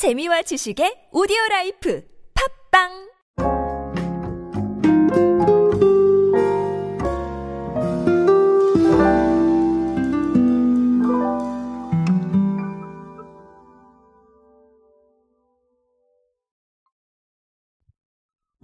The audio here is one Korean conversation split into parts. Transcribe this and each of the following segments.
재미와 지식의 오디오 라이프 팝빵!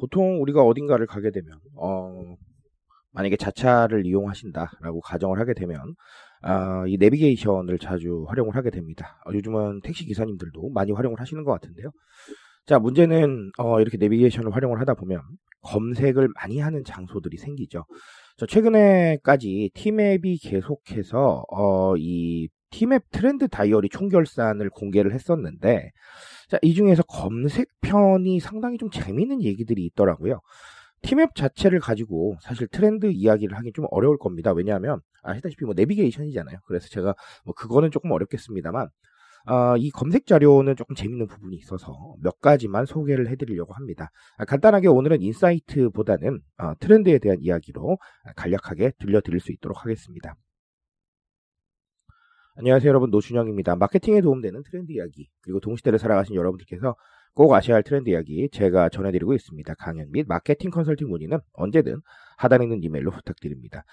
보통 우리가 어딘가를 가게 되면 어, 만약에 자차를 이용하신다라고 가정을 하게 되면 아, 이 내비게이션을 자주 활용을 하게 됩니다. 어, 요즘은 택시 기사님들도 많이 활용을 하시는 것 같은데요. 자 문제는 어, 이렇게 내비게이션을 활용을 하다 보면 검색을 많이 하는 장소들이 생기죠. 저 최근에까지 티맵이 계속해서 어, 이 티맵 트렌드 다이어리 총결산을 공개를 했었는데 자, 이 중에서 검색편이 상당히 좀 재미있는 얘기들이 있더라고요. 티맵 자체를 가지고 사실 트렌드 이야기를 하긴 좀 어려울 겁니다. 왜냐하면 아시다시피 뭐 내비게이션이잖아요. 그래서 제가 뭐 그거는 조금 어렵겠습니다만 어, 이 검색 자료는 조금 재밌는 부분이 있어서 몇 가지만 소개를 해드리려고 합니다. 아, 간단하게 오늘은 인사이트보다는 어, 트렌드에 대한 이야기로 간략하게 들려드릴 수 있도록 하겠습니다. 안녕하세요 여러분 노준영입니다. 마케팅에 도움되는 트렌드 이야기 그리고 동시대를 살아가신 여러분들께서 꼭 아셔야 할 트렌드 이야기 제가 전해드리고 있습니다. 강연 및 마케팅 컨설팅 문의는 언제든 하단에 있는 이메일로 부탁드립니다.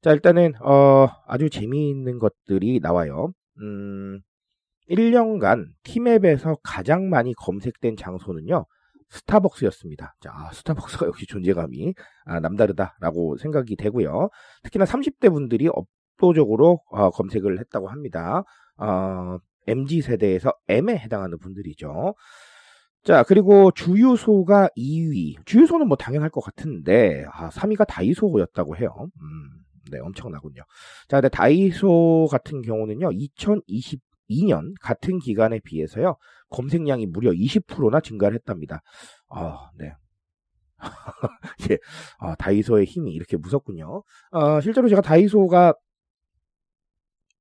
자 일단은 어, 아주 재미있는 것들이 나와요. 음, 1년간 티맵에서 가장 많이 검색된 장소는요. 스타벅스였습니다. 자, 스타벅스가 역시 존재감이 아, 남다르다라고 생각이 되고요. 특히나 30대 분들이 압도적으로 어, 검색을 했다고 합니다. 어, MG 세대에서 M에 해당하는 분들이죠. 자, 그리고 주유소가 2위. 주유소는 뭐 당연할 것 같은데, 아, 3위가 다이소였다고 해요. 음, 네, 엄청나군요. 자, 근데 다이소 같은 경우는요, 2022년 같은 기간에 비해서요, 검색량이 무려 20%나 증가를 했답니다. 아, 네. 예, 아, 다이소의 힘이 이렇게 무섭군요. 아, 실제로 제가 다이소가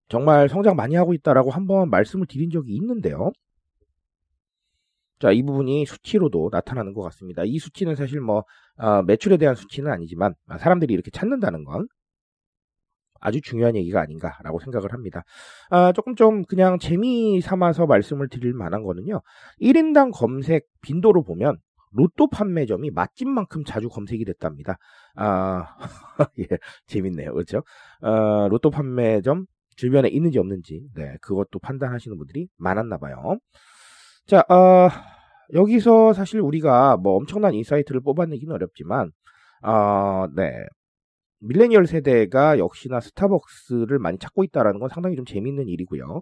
정말 성장 많이 하고 있다라고 한번 말씀을 드린 적이 있는데요. 자, 이 부분이 수치로도 나타나는 것 같습니다. 이 수치는 사실 뭐, 어, 매출에 대한 수치는 아니지만, 사람들이 이렇게 찾는다는 건 아주 중요한 얘기가 아닌가라고 생각을 합니다. 아, 조금 좀 그냥 재미 삼아서 말씀을 드릴 만한 거는요. 1인당 검색 빈도로 보면, 로또 판매점이 맛집만큼 자주 검색이 됐답니다. 아, 예, 재밌네요. 그렇죠? 어, 로또 판매점 주변에 있는지 없는지, 네, 그것도 판단하시는 분들이 많았나 봐요. 자, 어, 여기서 사실 우리가 뭐 엄청난 insight를 뽑아내기는 어렵지만, 어, 네. 밀레니얼 세대가 역시나 스타벅스를 많이 찾고 있다는 건 상당히 좀 재밌는 일이고요.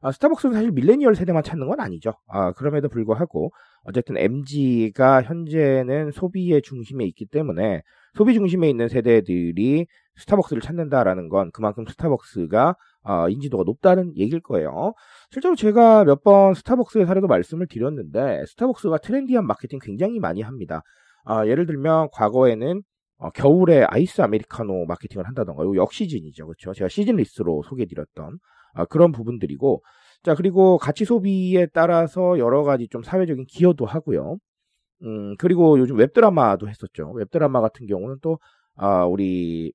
아, 스타벅스는 사실 밀레니얼 세대만 찾는 건 아니죠. 아, 그럼에도 불구하고 어쨌든 MZ가 현재는 소비의 중심에 있기 때문에 소비 중심에 있는 세대들이 스타벅스를 찾는다라는 건 그만큼 스타벅스가 어, 인지도가 높다는 얘기일 거예요. 실제로 제가 몇 번 스타벅스의 사례도 말씀을 드렸는데 스타벅스가 트렌디한 마케팅 굉장히 많이 합니다. 어, 예를 들면 과거에는 어, 겨울에 아이스 아메리카노 마케팅을 한다던가 이거 역시즌이죠. 그렇죠? 제가 seasonless로 소개해드렸던 어, 그런 부분들이고 자 그리고 가치 소비에 따라서 여러 가지 좀 사회적인 기여도 하고요. 음 그리고 요즘 웹드라마도 했었죠. 웹드라마 같은 경우는 또 아, 우리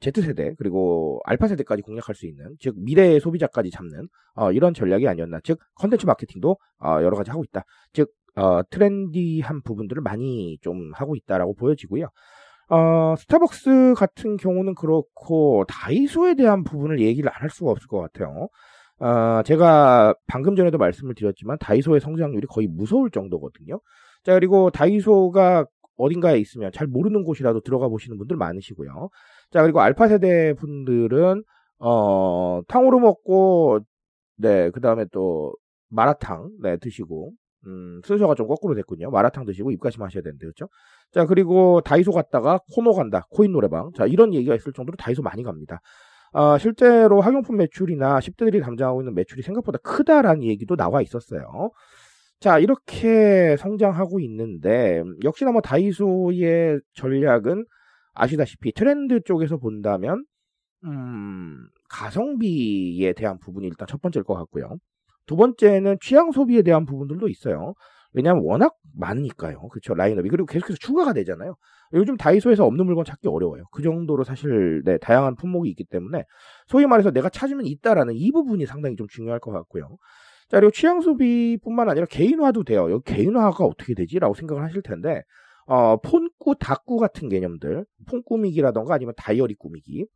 Z세대 그리고 알파세대까지 공략할 수 있는 즉 미래의 소비자까지 잡는 어, 이런 전략이 아니었나. 즉 컨텐츠 마케팅도 어, 여러 가지 하고 있다. 즉 어, 트렌디한 부분들을 많이 좀 하고 있다라고 보여지고요. 어, 스타벅스 같은 경우는 그렇고 다이소에 대한 부분을 얘기를 안 할 수가 없을 것 같아요. 어, 제가 방금 전에도 말씀을 드렸지만 다이소의 성장률이 거의 무서울 정도거든요. 자 그리고 다이소가 어딘가에 있으면 잘 모르는 곳이라도 들어가 보시는 분들 많으시고요. 자, 그리고 알파 세대 분들은, 어, 탕후루 먹고, 네, 그 다음에 또, 마라탕, 네, 드시고, 음, 순서가 좀 거꾸로 됐군요. 마라탕 드시고 입가심 하셔야 되는데, 그렇죠? 자, 그리고 다이소 갔다가 코노 간다, 코인 노래방. 자, 이런 얘기가 있을 정도로 다이소 많이 갑니다. 아, 실제로 학용품 매출이나 10대들이 담당하고 있는 매출이 생각보다 크다라는 얘기도 나와 있었어요. 자, 이렇게 성장하고 있는데, 역시나 뭐 다이소의 전략은 아시다시피 트렌드 쪽에서 본다면, 음, 가성비에 대한 부분이 일단 첫 번째일 것 같고요. 두 번째는 취향 소비에 대한 부분들도 있어요. 왜냐하면 워낙 많으니까요. 그렇죠. 라인업이. 그리고 계속해서 추가가 되잖아요. 요즘 다이소에서 없는 물건 찾기 어려워요. 그 정도로 사실 네, 다양한 품목이 있기 때문에 소위 말해서 내가 찾으면 있다라는 이 부분이 상당히 좀 중요할 것 같고요. 자, 그리고 취향 소비뿐만 아니라 개인화도 돼요. 여기 개인화가 어떻게 되지? 라고 생각을 하실 텐데, 어, 폰꾸, 닭꾸 같은 개념들, 폰 꾸미기라던가 아니면 다이어리 꾸미기.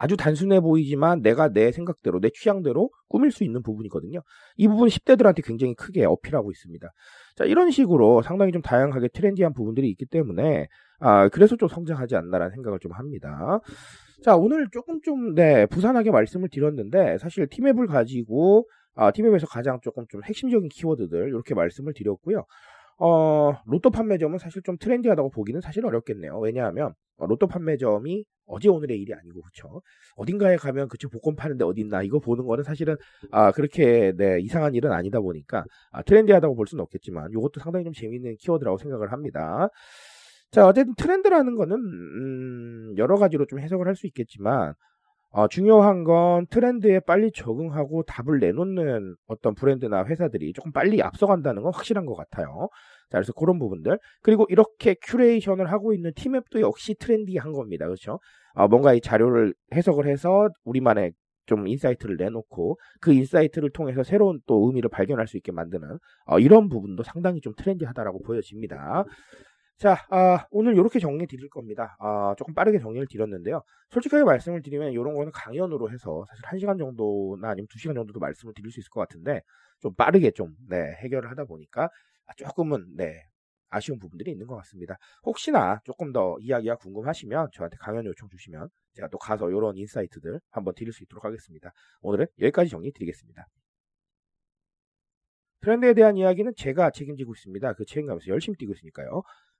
아주 단순해 보이지만 내가 내 생각대로, 내 취향대로 꾸밀 수 있는 부분이거든요. 이 부분 10대들한테 굉장히 크게 어필하고 있습니다. 자, 이런 식으로 상당히 좀 다양하게 트렌디한 부분들이 있기 때문에, 아, 그래서 좀 성장하지 않나라는 생각을 좀 합니다. 자, 오늘 조금 좀, 네, 부산하게 말씀을 드렸는데, 사실 티맵을 가지고, 아, 티맵에서 가장 조금 좀 핵심적인 키워드들, 이렇게 말씀을 드렸고요. 어, 로또 판매점은 사실 좀 트렌디하다고 보기는 사실 어렵겠네요. 왜냐하면, 어, 로또 판매점이 어제 오늘의 일이 아니고, 그쵸? 어딘가에 가면 그쵸, 복권 파는데 어디 있나, 이거 보는 거는 사실은, 아, 그렇게, 네, 이상한 일은 아니다 보니까, 아, 트렌디하다고 볼 수는 없겠지만, 이것도 상당히 좀 재미있는 키워드라고 생각을 합니다. 자, 어쨌든 트렌드라는 거는, 음, 여러 가지로 좀 해석을 할 수 있겠지만, 어, 중요한 건 트렌드에 빨리 적응하고 답을 내놓는 어떤 브랜드나 회사들이 조금 빨리 앞서간다는 건 확실한 것 같아요. 자, 그래서 그런 부분들. 그리고 이렇게 큐레이션을 하고 있는 티맵도 역시 트렌디한 겁니다. 그렇죠? 어, 뭔가 이 자료를 해석을 해서 우리만의 좀 insight를 내놓고 그 insight를 통해서 새로운 또 의미를 발견할 수 있게 만드는 어, 이런 부분도 상당히 좀 트렌디하다라고 보여집니다. 자, 아, 오늘 이렇게 정리 드릴 겁니다. 아, 조금 빠르게 정리를 드렸는데요. 솔직하게 말씀을 드리면 이런 거는 강연으로 해서 사실 1시간 정도나 아니면 2시간 정도도 말씀을 드릴 수 있을 것 같은데 좀 빠르게 좀 네, 해결을 하다 보니까 조금은 네, 아쉬운 부분들이 있는 것 같습니다. 혹시나 조금 더 이야기가 궁금하시면 저한테 강연 요청 주시면 제가 또 가서 이런 인사이트들 한번 드릴 수 있도록 하겠습니다. 오늘은 여기까지 정리 드리겠습니다. 트렌드에 대한 이야기는 제가 책임지고 있습니다. 그 책임감에서 열심히 뛰고 있으니까요.